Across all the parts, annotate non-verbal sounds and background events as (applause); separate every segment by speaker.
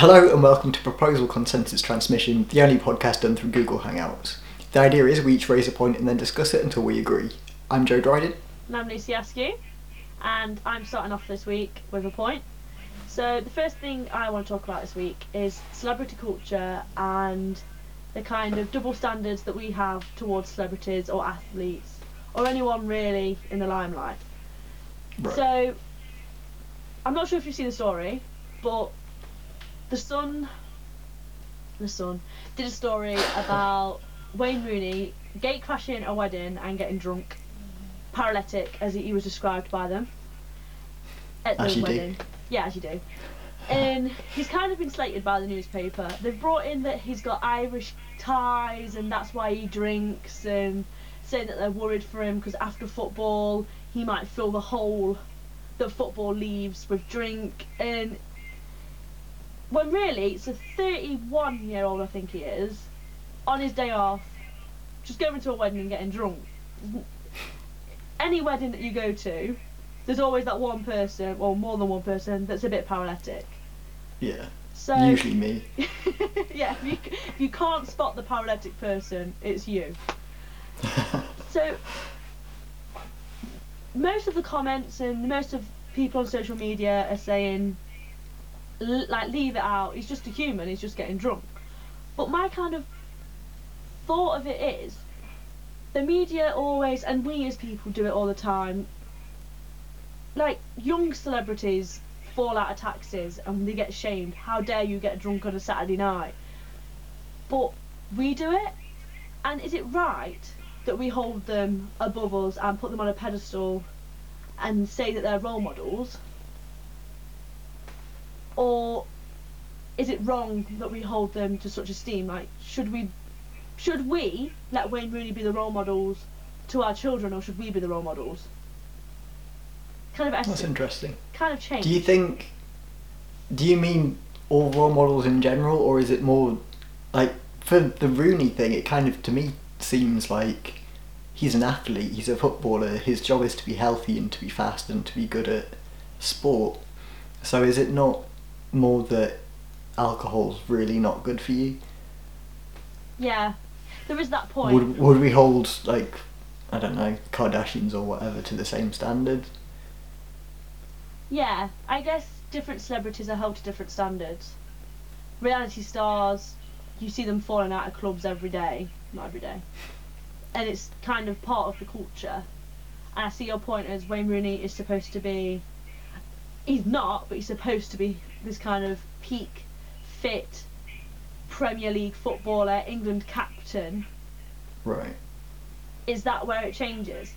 Speaker 1: Hello and welcome to Proposal Consensus Transmission, the only podcast done through Google Hangouts. The idea is we each raise a point and then discuss it until we agree. I'm Joe Dryden.
Speaker 2: And I'm Lucy Askew, and I'm starting off this week with a point. So, the first thing I want to talk about this week is celebrity culture and the kind of double standards that we have towards celebrities or athletes or anyone really in the limelight.
Speaker 1: Right.
Speaker 2: So, I'm not sure if you've seen the story, but the Sun, the Sun, did a story about Wayne Rooney gate crashing a wedding and getting drunk, paralytic as he, was described by them at
Speaker 1: As
Speaker 2: the
Speaker 1: do.
Speaker 2: wedding. Yeah, as you do. And he's kind of been slated by the newspaper. They've brought in that he's got Irish ties and that's why he drinks, and saying that they're worried for him because after football he might fill the hole that football leaves with drink. And when really it's a 31 year old, I think he is, on his day off, just going to a wedding and getting drunk. Any wedding that you go to, there's always that one person, or more than one person, that's a bit paralytic.
Speaker 1: Yeah,
Speaker 2: So
Speaker 1: usually me. (laughs)
Speaker 2: yeah, if you, if you can't spot the paralytic person, it's you. (laughs) So most of the comments and most of people on social media are saying, like, leave it out. He's just a human. He's just getting drunk. But my kind of thought of it is, the media always, and we as people do it all the time. Like young celebrities fall out of taxis and they get shamed. How dare you get drunk on a Saturday night? But we do it, and is it right that we hold them above us and put them on a pedestal and say that they're role models? Or is it wrong that we hold them to such esteem? Like, should we, should we let Wayne Rooney be the role models to our children, or should we be the role models? Kind of
Speaker 1: That's interesting.
Speaker 2: kind of change.
Speaker 1: Do you think? Do you mean all role models in general, or is it more like for the Rooney thing? It kind of to me seems like he's an athlete. He's a footballer. His job is to be healthy and to be fast and to be good at sport. So is it not more that alcohol's really not good for you?
Speaker 2: Yeah, there is that point.
Speaker 1: Would would we hold like I don't know Kardashians or whatever to the same standard?
Speaker 2: Yeah, I guess different celebrities are held to different standards. Reality stars, you see them falling out of clubs every day, not every day, and it's kind of part of the culture. And I see your point as Wayne Rooney is supposed to be. He's not, but he's supposed to be this kind of peak, fit, Premier League footballer, England captain.
Speaker 1: Right.
Speaker 2: is that where it changes?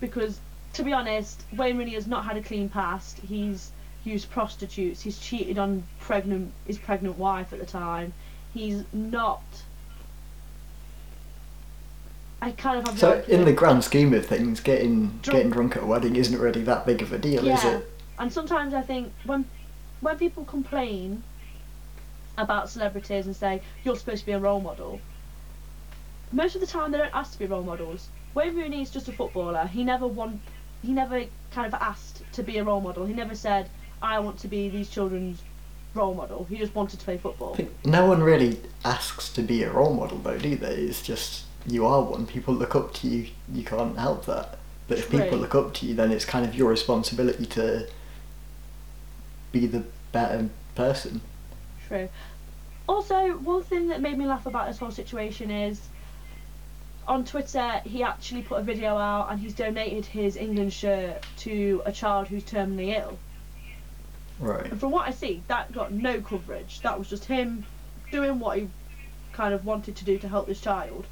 Speaker 2: Because, to be honest, Wayne Rooney has not had a clean past. He's used prostitutes. He's cheated on pregnant his pregnant wife at the time. He's not. I kind of have.
Speaker 1: So in the grand scheme of things, getting
Speaker 2: Drunk.
Speaker 1: getting drunk at a wedding isn't really that big of a deal, is it?
Speaker 2: And sometimes I think when when people complain about celebrities and say you're supposed to be a role model, most of the time they don't ask to be role models. Wayne Rooney is just a footballer. He never want, he never kind of asked to be a role model. He never said I want to be these children's role model. He just wanted to play football.
Speaker 1: No one really asks to be a role model though, do they? It's just you are one. People look up to you. You can't help that. But if people look up to you, then it's kind of your responsibility to be the better person.
Speaker 2: True. Also, one thing that made me laugh about this whole situation is on Twitter he actually put a video out and he's donated his England shirt to a child who's terminally ill.
Speaker 1: Right.
Speaker 2: And from what I see, that got no coverage. That was just him doing what he kind of wanted to do to help this child.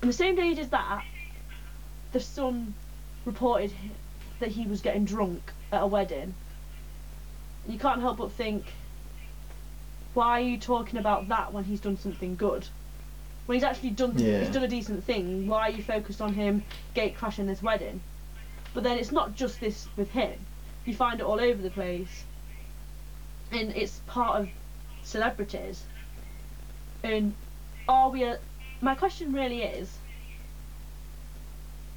Speaker 2: And the same day he did that, the Sun reported that he was getting drunk at a wedding. You can't help but think, why are you talking about that when he's done something good? When he's actually done,
Speaker 1: Yeah.
Speaker 2: he's done a decent thing. Why are you focused on him gate crashing this wedding? But then it's not just this with him. You find it all over the place, and it's part of celebrities. And are we? A, my question really is: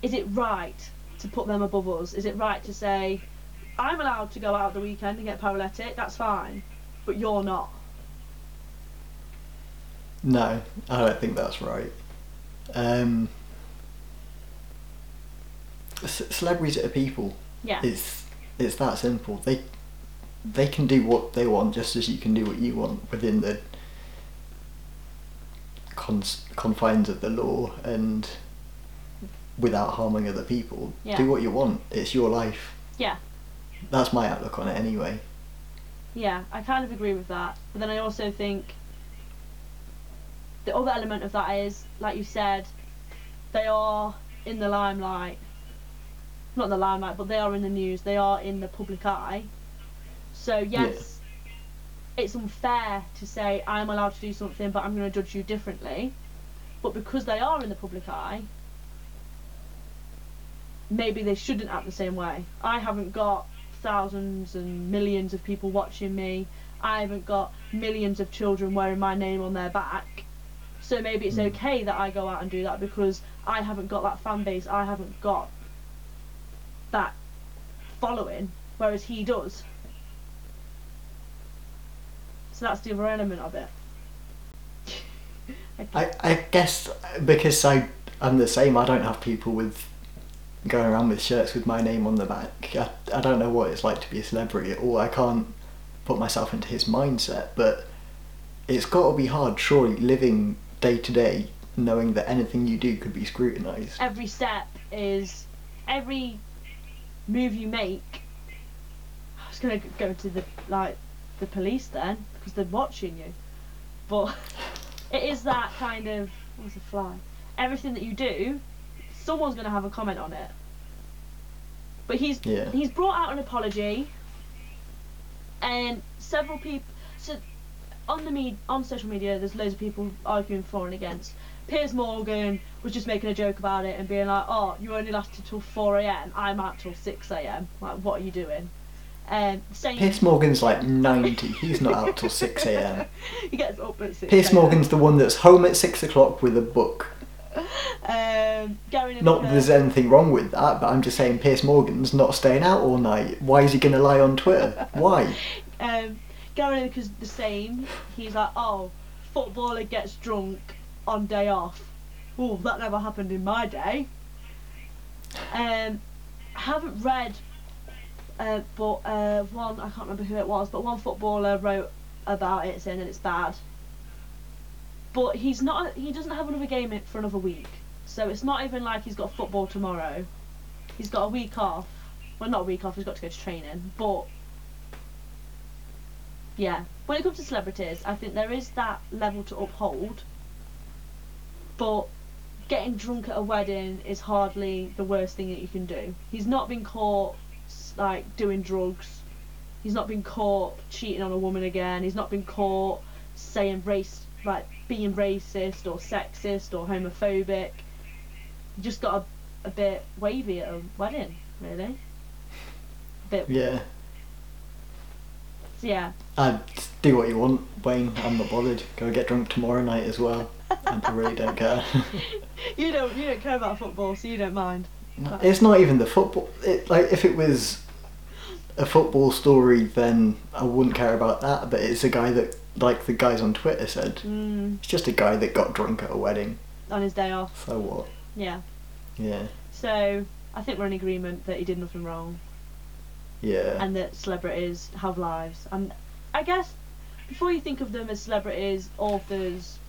Speaker 2: Is it right to put them above us? Is it right to say I'm allowed to go out the weekend and get paralytic. That's fine, but you're not.
Speaker 1: No, I don't think that's right. Um, c- celebrities are people.
Speaker 2: Yeah.
Speaker 1: It's it's that simple. They they can do what they want just as you can do what you want within the cons- confines of the law and without harming other people.
Speaker 2: Yeah.
Speaker 1: Do what you want. It's your life.
Speaker 2: Yeah.
Speaker 1: That's my outlook on it anyway.
Speaker 2: Yeah, I kind of agree with that. But then I also think the other element of that is, like you said, they are in the limelight. Not the limelight, but they are in the news. They are in the public eye. So yes, it's unfair to say I'm allowed to do something, but I'm going to judge you differently. But because they are in the public eye, maybe they shouldn't act the same way. I haven't got thousands and millions of people watching me. I haven't got millions of children wearing my name on their back. So maybe it's
Speaker 1: Mm.
Speaker 2: okay that I go out and do that because I haven't got that fan base. I haven't got that following, whereas he does. So that's the other element of it. (laughs)
Speaker 1: I, I guess because I I'm the same. I don't have people with going around with shirts with my name on the back. I, I don't know what it's like to be a celebrity at all. I can't put myself into his mindset, but it's got to be hard, surely, living day to day, knowing that anything you do could be scrutinised.
Speaker 2: every step is every move you make. I was gonna go to the like the police then because they're watching you, but (laughs) it is that kind of what's a fly? Everything that you do, someone's gonna have a comment on it. But he's
Speaker 1: Yeah.
Speaker 2: he's brought out an apology, and several people. So on the med- on social media, there's loads of people arguing for and against. Piers Morgan was just making a joke about it and being like, "Oh, you only lasted till 4 a.m. I'm out till 6 a.m. Like, what are you doing?" Um, saying
Speaker 1: Piers Morgan's like 90. He's not out till 6 a.m. (laughs)
Speaker 2: he gets up at 6.
Speaker 1: Piers Morgan's the one that's home at 6 o'clock with a book. (laughs)
Speaker 2: Um, Gary
Speaker 1: Not that there's anything wrong with that, but I'm just saying Piers Morgan's not staying out all night. Why is he going to lie on Twitter? Why? (laughs)
Speaker 2: Um, Gary Lineker's the same. He's like, oh, footballer gets drunk on day off. Oh, that never happened in my day. Um, I haven't read, uh, but uh, one I can't remember who it was, but one footballer wrote about it saying that it's bad. But he's not. He doesn't have another game for another week, so it's not even like he's got football tomorrow. He's got a week off. Well, not a week off. He's got to go to training, but yeah, when it comes to celebrities, I think there is that level to uphold. But getting drunk at a wedding is hardly the worst thing that you can do. He's not been caught like doing drugs. He's not been caught cheating on a woman again. He's not been caught saying race like being racist or sexist or homophobic. Just got a, a bit wavy at a wedding, really. A bit
Speaker 1: Yeah.
Speaker 2: so yeah.
Speaker 1: I'd do what you want, Wayne. I'm not bothered. Go get drunk tomorrow night as well. I really don't care. (laughs)
Speaker 2: you don't you don't care about football, so you don't mind.
Speaker 1: it's not even the football. It, like if it was a football story, then I wouldn't care about that. But it's a guy that, like the guys on Twitter said,
Speaker 2: Mm,
Speaker 1: it's just a guy that got drunk at a wedding.
Speaker 2: on his day off.
Speaker 1: So what?
Speaker 2: Yeah.
Speaker 1: Yeah,
Speaker 2: So I think we're in agreement that he did nothing wrong
Speaker 1: yeah,
Speaker 2: and that celebrities have lives. And I guess before you think of them as celebrities, authors,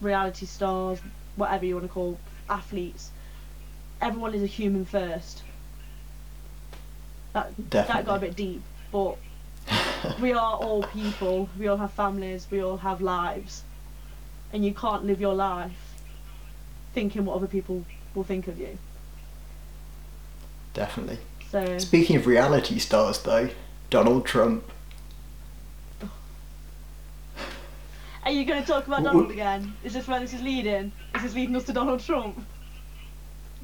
Speaker 2: reality stars, whatever you want to call athletes, everyone is a human first. That that got a bit deep, but (laughs) we are all people. We all have families. We all have lives, and you can't live your life thinking what other people will think of you.
Speaker 1: Definitely.
Speaker 2: So
Speaker 1: Speaking of reality stars, though, Donald Trump.
Speaker 2: Are you going to talk about Donald again? Is this where this is leading? Is this leading us to Donald Trump?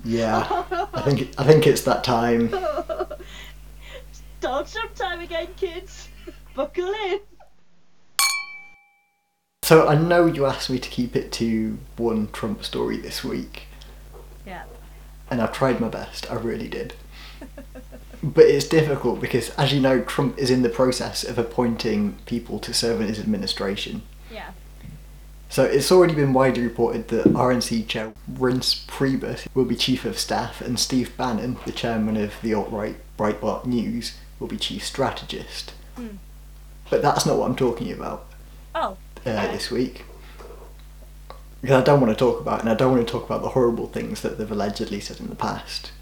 Speaker 1: Yeah, (laughs) I think I think it's that time. (laughs)
Speaker 2: Donald Trump time again, kids. (laughs) Buckle in.
Speaker 1: So I know you asked me to keep it to one Trump story this week,
Speaker 2: Yeah.
Speaker 1: and I've tried my best. I really did. (laughs) but it's difficult because, as you know, Trump is in the process of appointing people to serve in his administration.
Speaker 3: Yeah.
Speaker 1: So it's already been widely reported that RNC chair Reince Priebus will be chief of staff, and Steve Bannon, the chairman of the alt-right Breitbart News, will be chief strategist.
Speaker 3: Hmm.
Speaker 1: But that's not what I'm talking about
Speaker 3: Oh.
Speaker 1: uh,
Speaker 3: Okay.
Speaker 1: this week. Because I don't want to talk about it, and I don't want to talk about the horrible things that they've allegedly said in the past.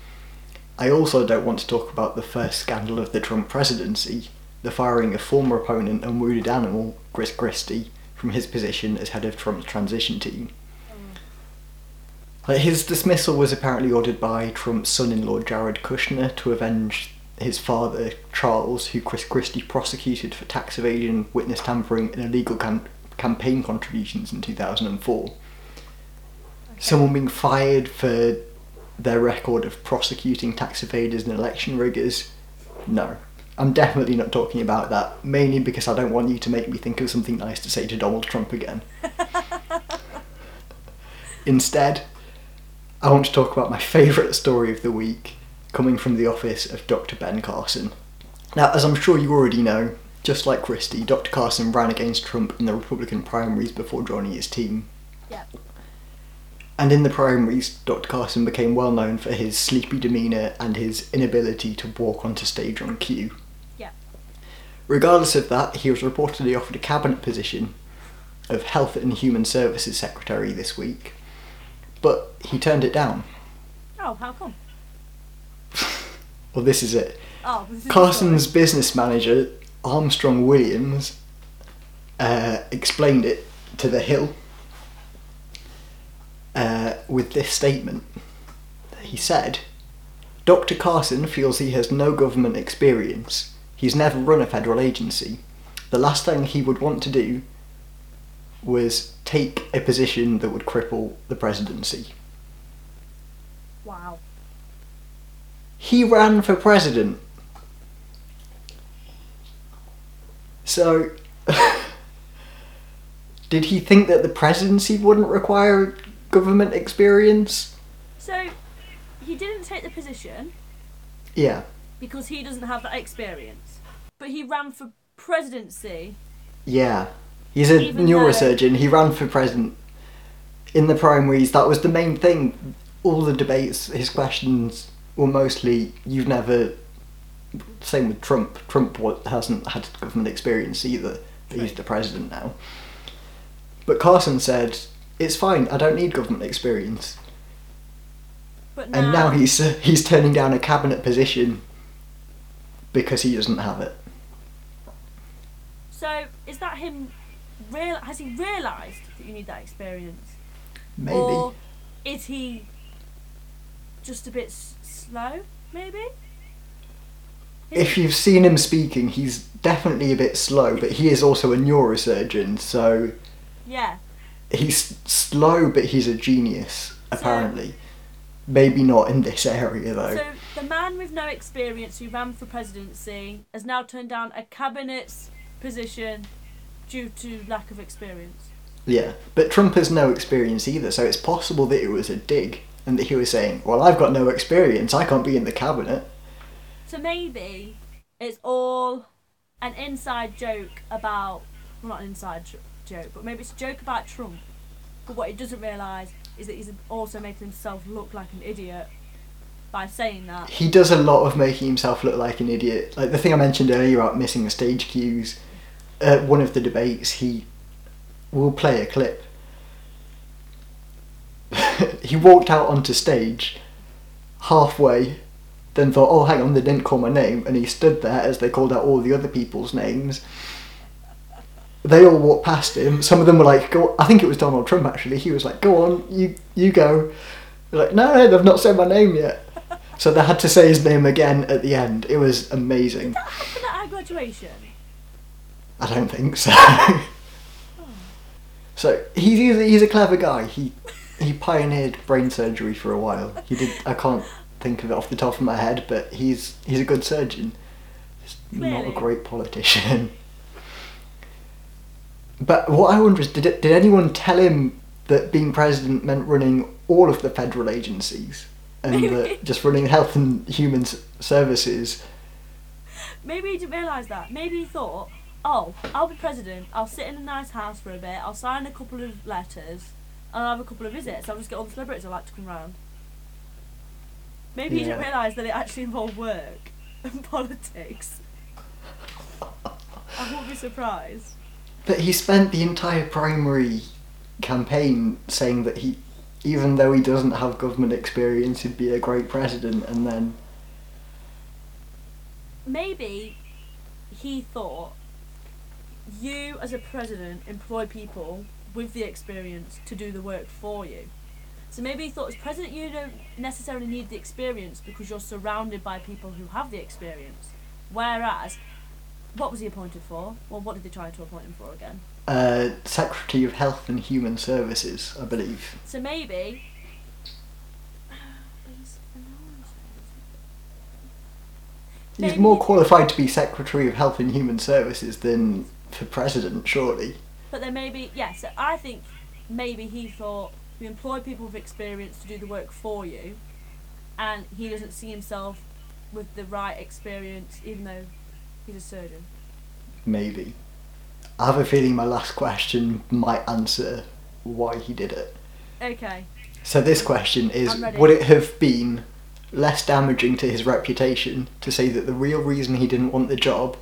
Speaker 1: I also don't want to talk about the first scandal of the Trump presidency, the firing of former opponent and wounded animal Chris Christie from his position as head of Trump's transition team. Like, his dismissal was apparently ordered by Trump's son-in-law Jared Kushner to avenge his father Charles, who Chris Christie prosecuted for tax evasion, witness tampering, and illegal cam- campaign contributions in 2004. Someone being fired for their record of prosecuting tax evaders and election riggers? No. I'm definitely not talking about that, mainly because I don't want you to make me think of something nice to say to Donald Trump again. (laughs) Instead, I want to talk about my favourite story of the week, coming from the office of Dr. Ben Carson. Now, as I'm sure you already know, just like Christie, Dr. Carson ran against Trump in the Republican primaries before joining his team.
Speaker 3: Yeah.
Speaker 1: And in the primaries, Dr. Carson became well known for his sleepy demeanour and his inability to walk onto stage on cue.
Speaker 3: Yeah.
Speaker 1: Regardless of that, he was reportedly offered a cabinet position of Health and Human Services Secretary this week, but he turned it down.
Speaker 3: Oh, how come?
Speaker 1: Well, this is it.
Speaker 3: Oh, this is
Speaker 1: Carson's
Speaker 3: story.
Speaker 1: business manager, Armstrong Williams, uh, explained it to The Hill uh, with this statement. He said, Dr. Carson feels he has no government experience. He's never run a federal agency. The last thing he would want to do was take a position that would cripple the presidency.
Speaker 3: Wow.
Speaker 1: He ran for president. So, (laughs) did he think that the presidency wouldn't require government experience?
Speaker 3: So, he didn't take the position
Speaker 1: Yeah,
Speaker 3: because he doesn't have that experience. But he ran for presidency.
Speaker 1: yeah. He's a
Speaker 3: Even though-
Speaker 1: neurosurgeon. He ran for president in the primaries. That was the main thing. All the debates, his questions were mostly, you've never. Same with Trump. Trump hasn't had government experience either. But he's the president now. But Carson said, it's fine, I don't need government experience.
Speaker 3: But now,
Speaker 1: And now he's uh, he's turning down a cabinet position because he doesn't have it.
Speaker 3: So, is that him? Real? Has he realised that you need that experience,
Speaker 1: Maybe.
Speaker 3: or is he just a bit s- slow? Maybe.
Speaker 1: If you've seen him speaking, he's definitely a bit slow, but he is also a neurosurgeon, so
Speaker 3: yeah.
Speaker 1: he's slow, but he's a genius, apparently. Maybe not in this area, though.
Speaker 3: So the man with no experience who ran for presidency has now turned down a cabinet's position due to lack of experience.
Speaker 1: Yeah, but Trump has no experience either, so it's possible that it was a dig, and that he was saying, well, I've got no experience, I can't be in the cabinet.
Speaker 3: So maybe it's all an inside joke about, well, not an inside j- joke, but maybe it's a joke about Trump. But what he doesn't realise is that he's also making himself look like an idiot by saying that.
Speaker 1: He does a lot of making himself look like an idiot. Like the thing I mentioned earlier about missing the stage cues. At one of the debates, he will play a clip. He walked out onto stage halfway, then thought, oh, hang on, they didn't call my name, and he stood there as they called out all the other people's names. They all walked past him. Some of them were like, "Go." I think it was Donald Trump actually. He was like, "Go on, you you go." They're like, no, they've not said my name yet. So they had to say his name again at the end. It was amazing.
Speaker 3: That happened at our graduation.
Speaker 1: I don't think so. (laughs) so he's he's a, he's a clever guy. He he pioneered brain surgery for a while. He did. I can't think of it off the top of my head, but he's he's a good surgeon. Just not a great politician. But what I wonder is, did it, did anyone tell him that being president meant running all of the federal agencies? and that just running health and human services.
Speaker 2: Maybe he didn't realise that. Maybe he thought, oh, I'll be president, I'll sit in a nice house for a bit, I'll sign a couple of letters, and I'll have a couple of visits. I'll just get all the celebrities I like to come round. Maybe he didn't realise that it actually involved work (laughs) and politics. I won't be surprised.
Speaker 1: But he spent the entire primary campaign saying that he, even though he doesn't have government experience, he'd be a great president, and then
Speaker 2: Maybe he thought you, as a president, employ people with the experience to do the work for you. So maybe he thought, as president, you don't necessarily need the experience because you're surrounded by people who have the experience. Whereas, what was he appointed for? Well, what did they try to appoint him for again?
Speaker 1: uh, Secretary of Health and Human Services, I believe.
Speaker 2: So maybe.
Speaker 1: He's
Speaker 2: Maybe
Speaker 1: more qualified to be Secretary of Health and Human Services than for president, surely.
Speaker 2: But then maybe, yes, I think maybe he thought you employ people with experience to do the work for you, and he doesn't see himself with the right experience, even though he's a surgeon.
Speaker 1: Maybe. I have a feeling my last question might answer why he did it.
Speaker 2: Okay.
Speaker 1: So this question is would it have been less damaging to his reputation to say that the real reason he didn't want the job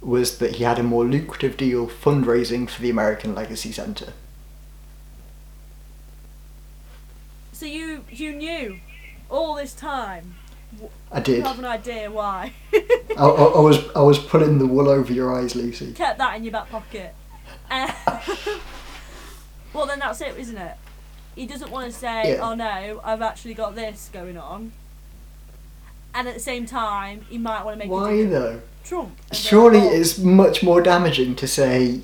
Speaker 1: was that he had a more lucrative deal fundraising for the American Legacy Centre?
Speaker 2: So you you knew all this time.
Speaker 1: I
Speaker 2: You
Speaker 1: did.
Speaker 2: have an idea why.
Speaker 1: I, I, I was I was pulling the wool over your eyes, Lucy.
Speaker 2: Kept that in your back pocket. Uh, (laughs) well, then that's it, isn't it? He doesn't want to say,
Speaker 1: Yeah.
Speaker 2: "Oh no, I've actually got this going on," and at the same time, he might want to make
Speaker 1: Why though?
Speaker 2: Trump.
Speaker 1: Surely
Speaker 2: "Oh,
Speaker 1: it's much more damaging to say,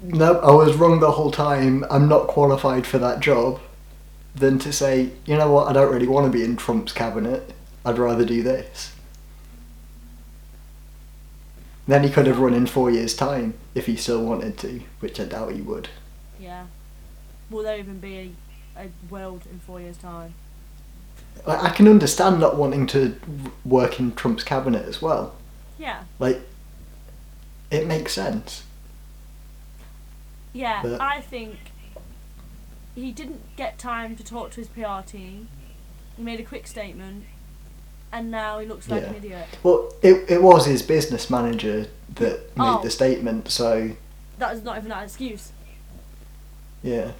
Speaker 1: no, I was wrong the whole time, I'm not qualified for that job, than to say, you know what, I don't really want to be in Trump's cabinet, I'd rather do this. Then he could have run in four years' time if he still wanted to, which I doubt he would.
Speaker 2: Yeah. Will there even be a, a world in four years' time?
Speaker 1: I can understand not wanting to work in Trump's cabinet as well.
Speaker 2: Yeah.
Speaker 1: Like, it makes sense.
Speaker 2: Yeah,
Speaker 1: But-
Speaker 2: I think he didn't get time to talk to his PR team. He made a quick statement, and now he looks like
Speaker 1: Yeah.
Speaker 2: an idiot.
Speaker 1: Well, it, it was his business manager that made
Speaker 2: Oh.
Speaker 1: the statement, so
Speaker 2: That is not even an excuse.
Speaker 1: yeah.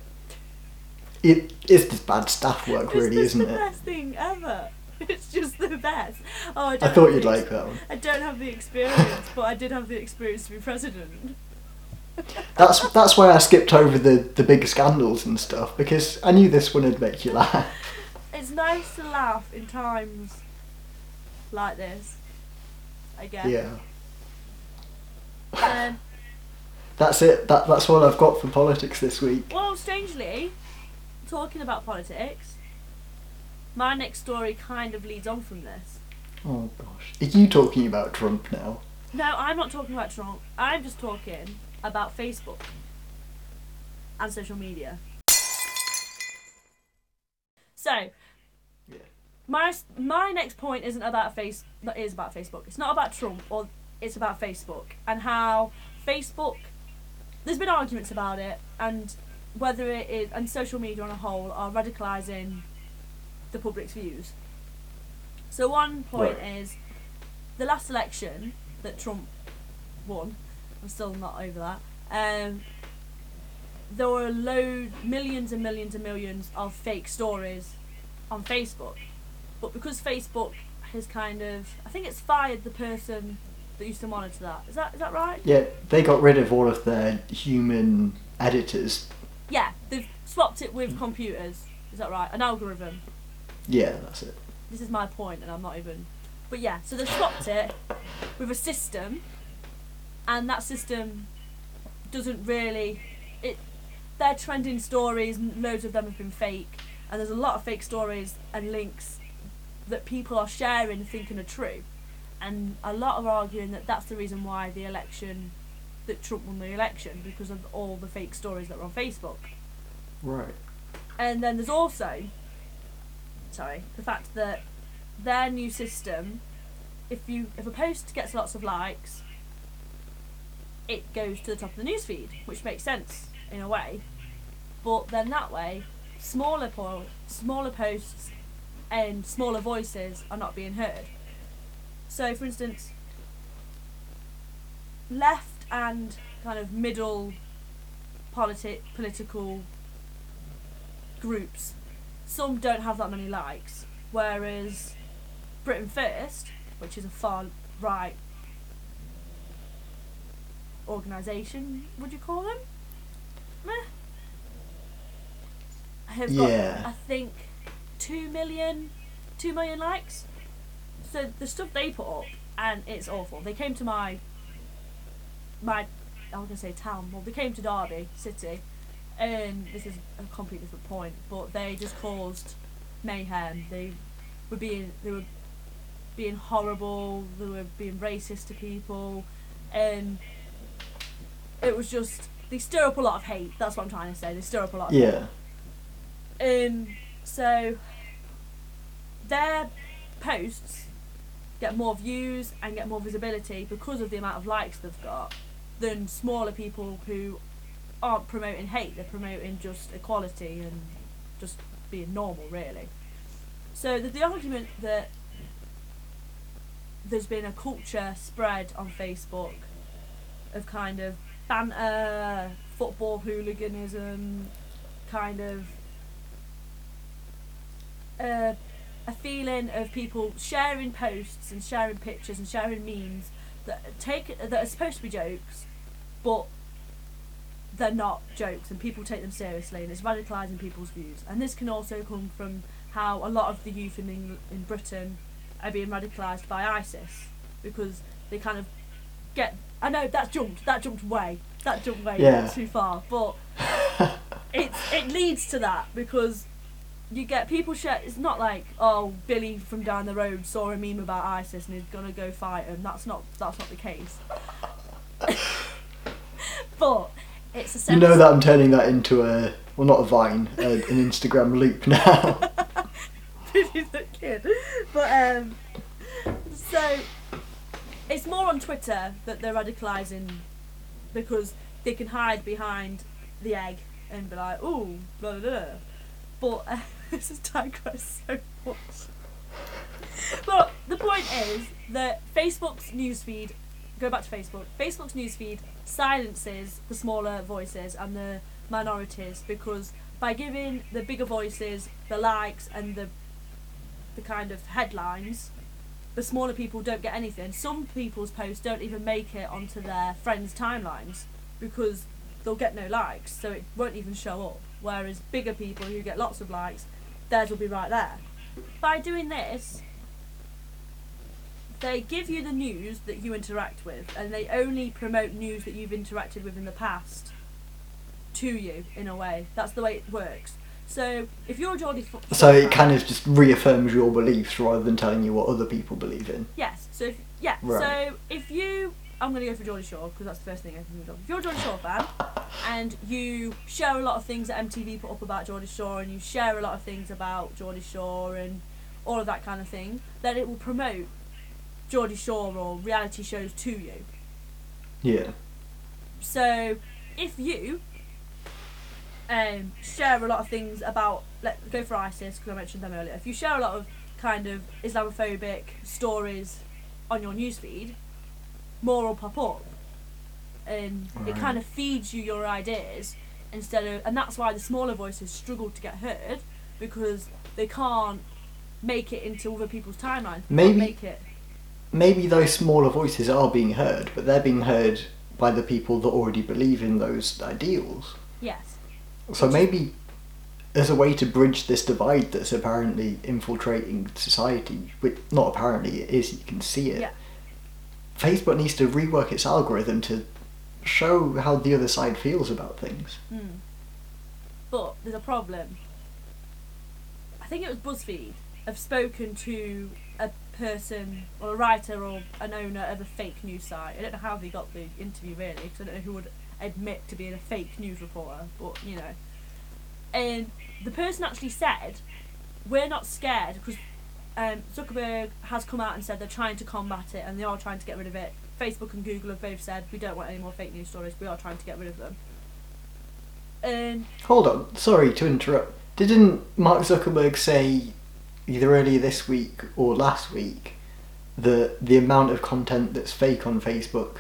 Speaker 1: It is just bad staff work, really,
Speaker 2: it's just
Speaker 1: isn't
Speaker 2: the
Speaker 1: it?
Speaker 2: best thing ever. (laughs) It's just the best. Oh, I,
Speaker 1: I thought you'd
Speaker 2: ex-
Speaker 1: like that one.
Speaker 2: I don't have the experience, but I did have the experience to be president.
Speaker 1: That's (laughs) that's why I skipped over the, the big scandals and stuff because I knew this one would make you laugh.
Speaker 2: It's nice to laugh in times like this. I guess.
Speaker 1: Yeah,
Speaker 2: Um,
Speaker 1: that's it. That that's all I've got for politics this week.
Speaker 2: Well, strangely, talking about politics, my next story kind of leads on from this.
Speaker 1: Oh gosh, are you talking about Trump now?
Speaker 2: No, I'm not talking about Trump. I'm just talking about Facebook and social media. So,
Speaker 1: Yeah.
Speaker 2: my my next point isn't about face. That is about Facebook. It's not about Trump, or it's about Facebook and how Facebook. There's been arguments about it, and whether it is and social media on a whole are radicalising the public's views. So one point
Speaker 1: Right.
Speaker 2: is the last election that Trump won. I'm still not over that. Um, there were loads, millions and millions and millions of fake stories on Facebook, but because Facebook has kind of, I think it's fired the person that used to monitor that. Is that is that right?
Speaker 1: Yeah, they got rid of all of their human editors.
Speaker 2: Yeah, they've swapped it with computers. Is that right? An algorithm.
Speaker 1: Yeah, that's it.
Speaker 2: This is my point, and I'm not even. But yeah, so they've swapped it with a system, and that system doesn't really. It. They're trending stories, loads of them have been fake, and there's a lot of fake stories and links that people are sharing thinking are true, and a lot are arguing that that's the reason why the election, that Trump won the election because of all the fake stories that were on Facebook.
Speaker 1: Right.
Speaker 2: And then there's also sorry, the fact that their new system, if you if a post gets lots of likes, it goes to the top of the newsfeed, which makes sense in a way. But then that way, smaller po- smaller posts and smaller voices are not being heard. So, for instance, left and kind of middle politi- political groups, some don't have that many likes, whereas Britain First, which is a far right organisation, would you call them? Meh. Have got,
Speaker 1: Yeah.
Speaker 2: I think, two million, two million likes. So the stuff they put up, and it's awful. They came to my, my, I was gonna say town. Well, they came to Derby City, and this is a completely different point. But they just caused mayhem. They were being, they were being horrible. They were being racist to people, and it was just they stir up a lot of hate. That's what I'm trying to say. They stir up a lot. Of
Speaker 1: Yeah.
Speaker 2: um, so their posts get more views and get more visibility because of the amount of likes they've got than smaller people who aren't promoting hate. They're promoting just equality and just being normal, really. So there's the argument that there's been a culture spread on Facebook of kind of banter, football hooliganism, kind of uh, a feeling of people sharing posts and sharing pictures and sharing memes that take that are supposed to be jokes, but they're not jokes, and people take them seriously, and it's radicalising people's views. And this can also come from how a lot of the youth in in Britain are being radicalised by ISIS because they kind of get. I know that jumped. That jumped way. That jumped way
Speaker 1: Yeah.
Speaker 2: too far, but (laughs) it's it leads to that because you get people share. It's not like oh Billy from down the road saw a meme about ISIS and he's gonna go fight him. That's not that's not the case. (laughs) but it's a
Speaker 1: You know that I'm turning that into a well, not a vine, uh, an (laughs) Instagram loop now. (laughs)
Speaker 2: A kid, but um, so it's more on Twitter that they're radicalising because they can hide behind the egg and be like, ooh, blah blah blah. But uh, (laughs) this is digressed so much. But the point is that Facebook's newsfeed, go back to Facebook, Facebook's newsfeed silences the smaller voices and the minorities because by giving the bigger voices the likes and the the kind of headlines, the smaller people don't get anything. Some people's posts don't even make it onto their friends' timelines because they'll get no likes, so it won't even show up. Whereas bigger people who get lots of likes, theirs will be right there. By doing this, they give you the news that you interact with, and they only promote news that you've interacted with in the past to you in a way. That's the way it works. So if you're a Geordie
Speaker 1: so it kind of just reaffirms your beliefs rather than telling you what other people believe in.
Speaker 2: Yes. So if, yeah.
Speaker 1: Right.
Speaker 2: So if you, I'm going to go for Geordie Shore because that's the first thing I can think of. If you're a Geordie Shore fan and you share a lot of things that MTV put up about Geordie Shore and you share a lot of things about Geordie Shore and all of that kind of thing, then it will promote Geordie Shore or reality shows to you.
Speaker 1: Yeah.
Speaker 2: So if you um, share a lot of things about, let go for ISIS because I mentioned them earlier. If you share a lot of kind of Islamophobic stories on your newsfeed, more will pop up, and it kind of feeds you your ideas instead of, and that's why the smaller voices struggle to get heard because they can't make it into other people's timelines. They
Speaker 1: Maybe-
Speaker 2: make it.
Speaker 1: Maybe those smaller voices are being heard, but they're being heard by the people that already believe in those ideals.
Speaker 2: Yes.
Speaker 1: So maybe there's a way to bridge this divide that's apparently infiltrating society. Which not apparently it is. You can see it.
Speaker 2: Yeah.
Speaker 1: Facebook needs to rework its algorithm to show how the other side feels about things.
Speaker 2: Mm. But there's a problem. I think it was BuzzFeed have spoken to a person or a writer or an owner of a fake news site. I don't know how they got the interview really, because I don't know who would admit to being a fake news reporter. But you know, and the person actually said we're not scared because um, Zuckerberg has come out and said they're trying to combat it and they are trying to get rid of it. Facebook and Google have both said we don't want any more fake news stories. We are trying to get rid of them. And
Speaker 1: Hold on, sorry to interrupt. Didn't Mark Zuckerberg say either earlier this week or last week that the amount of content that's fake on Facebook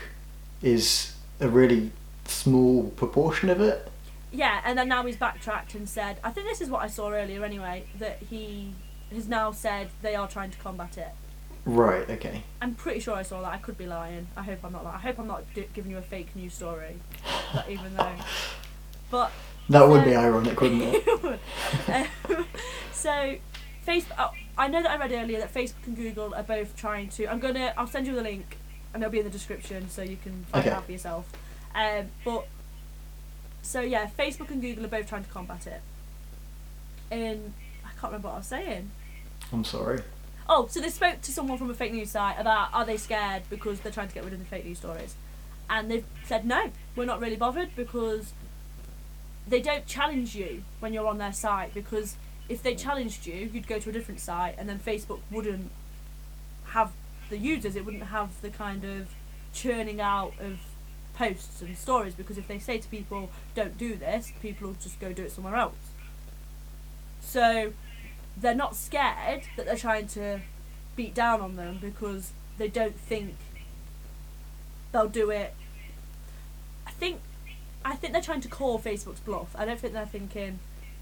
Speaker 1: is a really small proportion of it?
Speaker 2: yeah, and then now he's backtracked and said, I think this is what I saw earlier anyway, that he has now said they are trying to combat it.
Speaker 1: Right, okay.
Speaker 2: I'm pretty sure I saw that. I could be lying. I hope I'm not lying. I hope I'm not giving you a fake news story. But even though, (laughs) but
Speaker 1: That would be
Speaker 2: Um,
Speaker 1: ironic, wouldn't it? (laughs)
Speaker 2: um, so, Facebook. Oh, I know that I read earlier that Facebook and Google are both trying to. I'm gonna. I'll send you the link, and it'll be in the description so you can find
Speaker 1: Okay.
Speaker 2: it out for yourself. Um, but so yeah, Facebook and Google are both trying to combat it. And I can't remember what I was saying.
Speaker 1: I'm sorry.
Speaker 2: Oh, so they spoke to someone from a fake news site about are they scared because they're trying to get rid of the fake news stories, and they've said no, we're not really bothered because they don't challenge you when you're on their site because if they challenged you, you'd go to a different site, and then Facebook wouldn't have the users. It wouldn't have the kind of churning out of posts and stories because if they say to people don't do this, people will just go do it somewhere else. So they're not scared that they're trying to beat down on them because they don't think they'll do it. I think I think they're trying to call Facebook's bluff. I don't think they're thinking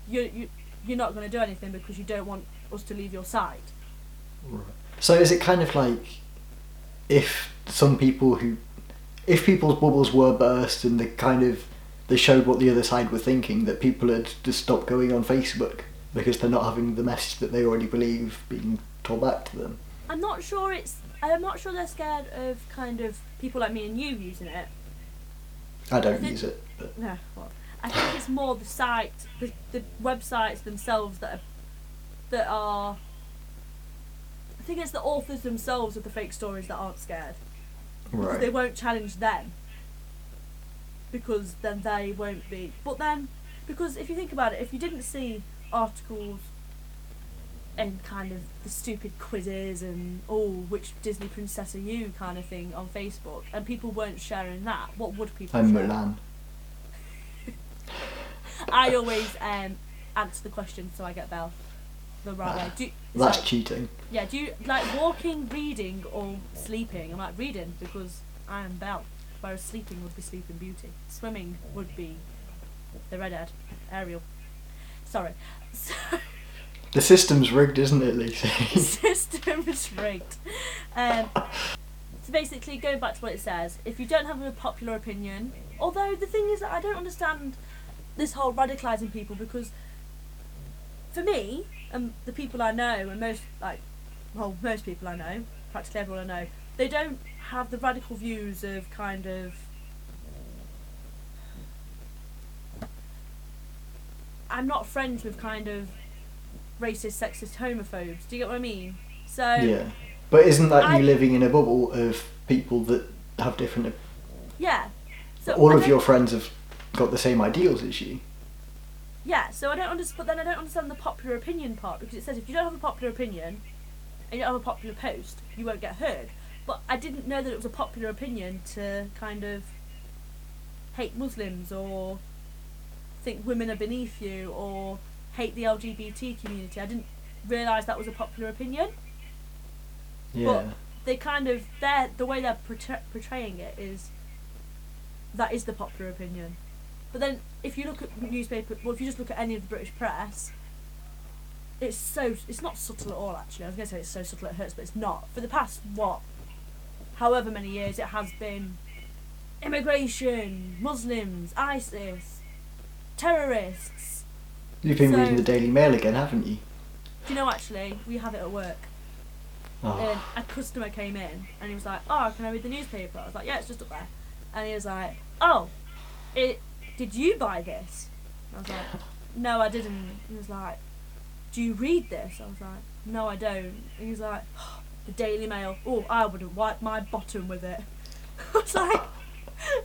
Speaker 2: you you you're not going to do anything because you don't want us to leave your site.
Speaker 1: So is it kind of like if some people who, if people's bubbles were burst and they kind of they showed what the other side were thinking, that people had just stopped going on Facebook because they're not having the message that they already believe being told back to them.
Speaker 2: I'm not sure it's I'm not sure they're scared of kind of people like me and you using it.
Speaker 1: I don't
Speaker 2: think-
Speaker 1: use it, but
Speaker 2: No, well, I think it's more the site, the, the websites themselves that are, that are. I think it's the authors themselves of the fake stories that aren't scared because they won't challenge them because then they won't be. But then, because if you think about it, if you didn't see articles and kind of the stupid quizzes and oh, which Disney princess are you kind of thing on Facebook, and people weren't sharing that, what would people?
Speaker 1: I'm
Speaker 2: share?
Speaker 1: Mulan.
Speaker 2: I always um, answer the question so I get Belle the right way. Do you,
Speaker 1: That's cheating.
Speaker 2: yeah, do you like walking, reading, or sleeping? I'm like reading because I am Belle, whereas sleeping would be Sleeping Beauty. Swimming would be the redhead, Ariel. Sorry. (laughs) So,
Speaker 1: The system's rigged, isn't it, Lucy? (laughs)
Speaker 2: system is rigged. Um, so basically, going back to what it says, if you don't have a popular opinion, although the thing is that I don't understand this whole radicalising people because for me and the people I know and most like well most people I know, practically everyone I know, they don't have the radical views of kind of I'm not friends with kind of racist, sexist, homophobes. Do you get what I mean? So
Speaker 1: yeah. But isn't that
Speaker 2: I-
Speaker 1: you living in a bubble of people that have different?
Speaker 2: yeah. So
Speaker 1: all of your friends have got the same ideals as you.
Speaker 2: Yeah, so I don't understand, but then I don't understand the popular opinion part because it says if you don't have a popular opinion and you don't have a popular post, you won't get heard. But I didn't know that it was a popular opinion to kind of hate Muslims or think women are beneath you or hate the LGBT community. I didn't realise that was a popular opinion.
Speaker 1: Yeah.
Speaker 2: But They kind of they're the way they're portray- portraying it is that is the popular opinion. But then if you look at newspaper, well, if you just look at any of the British press, it's so it's not subtle at all. Actually, I was going to say it's so subtle it hurts, but it's not. For the past what, however many years, it has been immigration, Muslims, ISIS, terrorists.
Speaker 1: You've been
Speaker 2: so-
Speaker 1: reading the Daily Mail again, haven't you?
Speaker 2: Do you know actually we have it at work.
Speaker 1: Oh.
Speaker 2: a customer came in and he was like, "Oh, can I read the newspaper?" I was like, "Yeah, it's just up there." And he was like, "Oh, it did you buy this?" I was like, "No, I didn't." He was like, "Do you read this?" I was like, "No, I don't." He was like, oh, (gasps) "The Daily Mail. Oh, I wouldn't wipe my bottom with it." (laughs) I was like,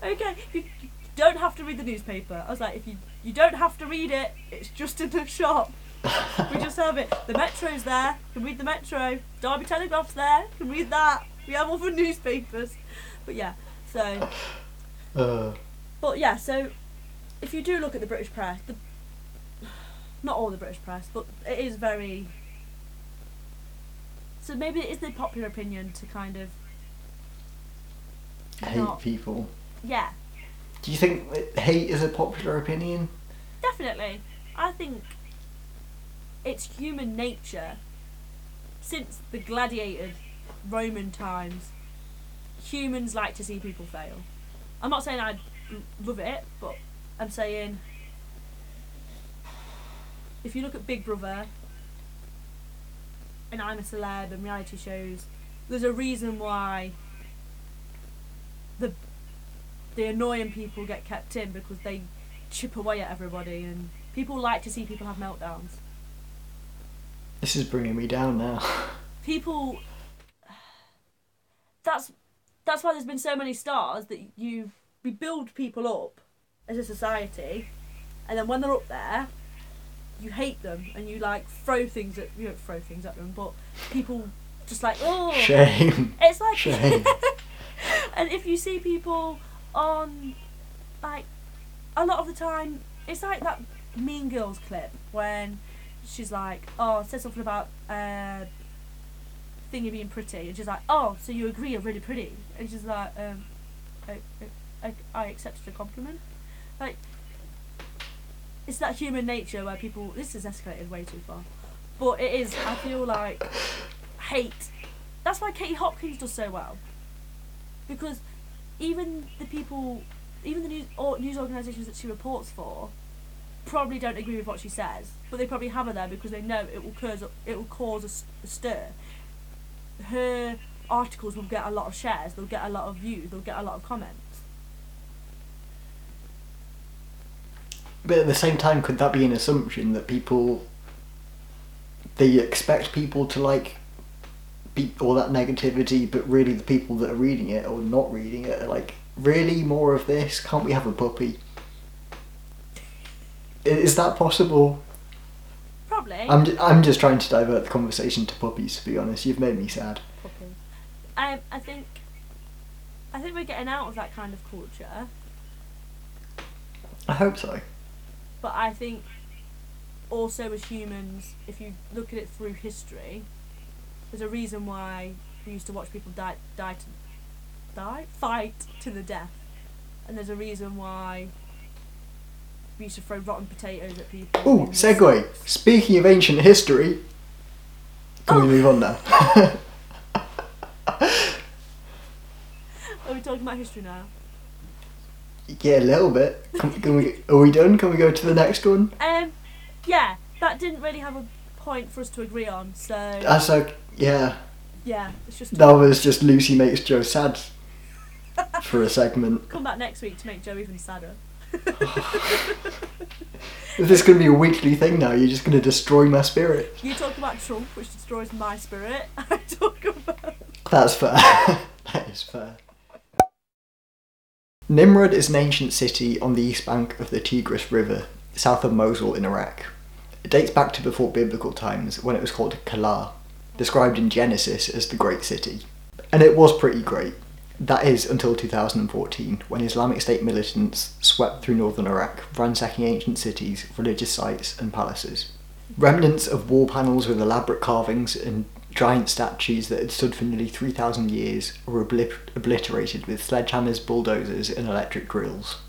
Speaker 2: "Okay, you you don't have to read the newspaper." I was like, "If you you don't have to read it, it's just in the shop." we just have it. The Metro's there. Can read the Metro. Derby Telegraph's there. Can read that. We have all the (laughs) newspapers. But yeah, so
Speaker 1: Uh,
Speaker 2: but yeah, so if you do look at the British press, the not all the British press, but it is very. So maybe it is the popular opinion to kind of
Speaker 1: hate
Speaker 2: not.
Speaker 1: people.
Speaker 2: Yeah,
Speaker 1: Do you think that hate is a popular opinion?
Speaker 2: definitely. I think it's human nature. Since the gladiated Roman times, humans like to see people fail. I'm not saying I love it, but I'm saying if you look at Big Brother and I'm a Celeb and reality shows, there's a reason why the the annoying people get kept in because they chip away at everybody and people like to see people have meltdowns.
Speaker 1: This is bringing me down now.
Speaker 2: People that's that's why there's been so many stars that you we build people up as a society and then when they're up there you hate them and you like throw things at you don't throw things at them but people just like oh
Speaker 1: Shame.
Speaker 2: it's like
Speaker 1: Shame. (laughs)
Speaker 2: and if you see people on like a lot of the time it's like that mean girls clip when she's like oh said something about uh thingy being pretty and she's like oh so you agree i'm really pretty and she's like um i, I, I accepted a compliment like it's that human nature where people this has escalated way too far but it is i feel like hate that's why katie hopkins does so well because even the people, even the news or news organisations that she reports for, probably don't agree with what she says, but they probably have her there because they know it will cause it will cause a, a stir. Her articles will get a lot of shares, they'll get a lot of views, they'll get a lot of comments.
Speaker 1: But at the same time, could that be an assumption that people they expect people to like beat all that negativity, but really the people that are reading it or not reading it are like, really more of this? Can't we have a puppy? Is that possible?
Speaker 2: Probably.
Speaker 1: I'm ju- I'm just trying to divert the conversation to puppies. To be honest, you've made me sad.
Speaker 2: Puppies. I I think I think we're getting out of that kind of culture,
Speaker 1: I hope so.
Speaker 2: But I think also as humans, if you look at it through history, there's a reason why we used to watch people die die to die fight to the death, and there's a reason why we used to throw rotten potatoes at people.
Speaker 1: Oh, segue. Speaking of ancient history, can we
Speaker 2: Oh.
Speaker 1: move on now? (laughs)
Speaker 2: Are we talking about history now?
Speaker 1: Yeah, a little bit. Can, can we? Are we done? Can we go to the next one?
Speaker 2: Um, yeah, that didn't really have a point for us to agree on, so
Speaker 1: That's like, yeah.
Speaker 2: yeah, it's just
Speaker 1: That was just Lucy makes Joe sad (laughs) for a segment.
Speaker 2: come back next week to make Joe even sadder. (laughs)
Speaker 1: Is this going to be a weekly thing now? You're just going to destroy my spirit.
Speaker 2: You talk about Trump, which destroys my spirit. (laughs) I talk about
Speaker 1: That's fair. that is fair. Nimrud is an ancient city on the east bank of the Tigris River, south of Mosul in Iraq. It dates back to before biblical times when it was called Kalah, described in Genesis as the Great City. And it was pretty great. That is until 2014, when Islamic State militants swept through northern Iraq, ransacking ancient cities, religious sites, and palaces. Remnants of wall panels with elaborate carvings and giant statues that had stood for nearly 3,000 years were obli- obliterated with sledgehammers, bulldozers, and electric drills.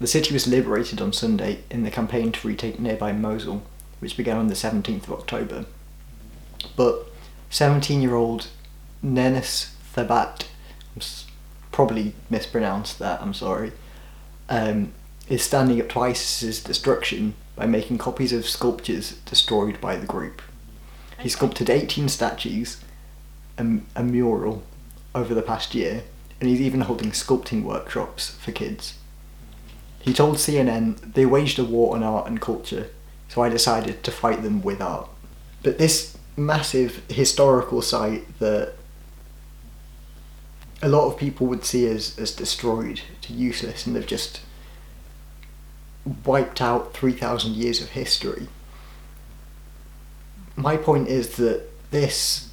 Speaker 1: The city was liberated on Sunday in the campaign to retake nearby Mosul, which began on the 17th of October. But 17 year old Nenous Thabit, probably mispronounced that, I'm sorry, um, is standing up to ISIS's destruction by making copies of sculptures destroyed by the group. He sculpted 18 statues, and a mural over the past year, and he's even holding sculpting workshops for kids. He told CNN, they waged a war on art and culture, so I decided to fight them with art. But this massive historical site that a lot of people would see as, as destroyed to useless and they've just wiped out 3,000 years of history my point is that this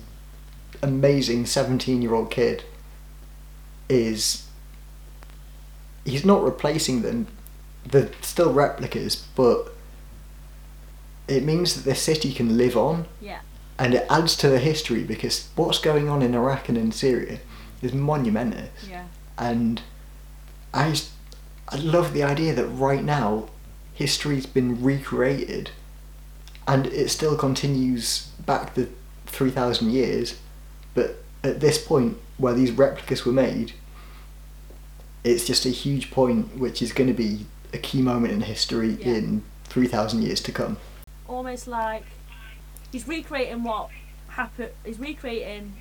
Speaker 1: amazing 17 year old kid is. He's not replacing them. They're still replicas, but it means that this city can live on
Speaker 2: Yeah.
Speaker 1: and it adds to the history because what's going on in Iraq and in Syria is monumentous.
Speaker 2: Yeah.
Speaker 1: and i love the idea that right now history's been recreated and it still continues back the 3,000 years, but at this point where these replicas were made, it's just a huge point which is going to be a key moment in history
Speaker 2: Yeah.
Speaker 1: in 3,000 years to come.
Speaker 2: Almost like he's recreating what happened. He's recreating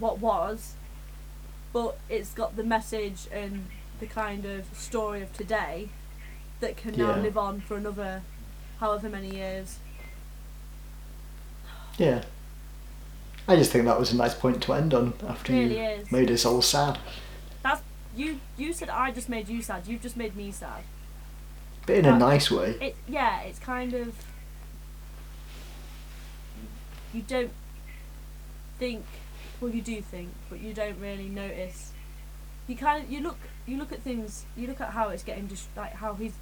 Speaker 2: what was, but it's got the message and the kind of story of today that can now
Speaker 1: Yeah.
Speaker 2: live on for another however many years.
Speaker 1: Yeah. I just think that was a nice point to end on after
Speaker 2: Really
Speaker 1: you
Speaker 2: is.
Speaker 1: made us all sad.
Speaker 2: That's you. You said I just made you sad. You've just made me sad.
Speaker 1: But in a nice way.
Speaker 2: It yeah. It's kind of you don't think. Well, you do think, but you don't really notice. You kind of you look you look at things. You look at how it's getting dis- like how his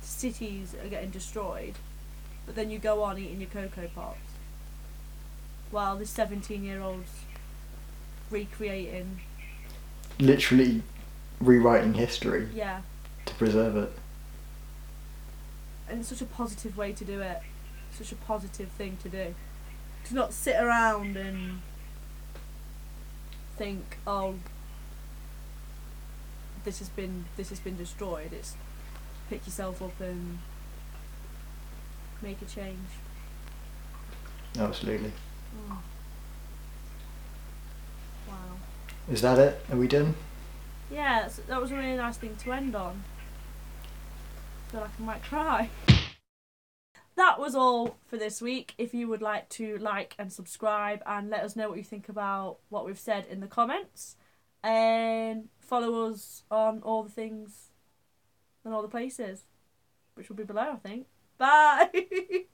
Speaker 2: cities are getting destroyed, but then you go on eating your Coco Pops, while this seventeen-year-old's recreating.
Speaker 1: Literally rewriting history
Speaker 2: Yeah.
Speaker 1: to preserve it.
Speaker 2: and it's such a positive way to do it. Such a positive thing to do. To not sit around and think, oh, this has been this has been destroyed. It's pick yourself up and make a change.
Speaker 1: Absolutely.
Speaker 2: Wow.
Speaker 1: Is that it? Are we done?
Speaker 2: Yeah, that was a really nice thing to end on. I feel like I might cry. That was all for this week. If you would like to like and subscribe and let us know what you think about what we've said in the comments, and follow us on all the things and all the places, which will be below, I think. (laughs) Bye!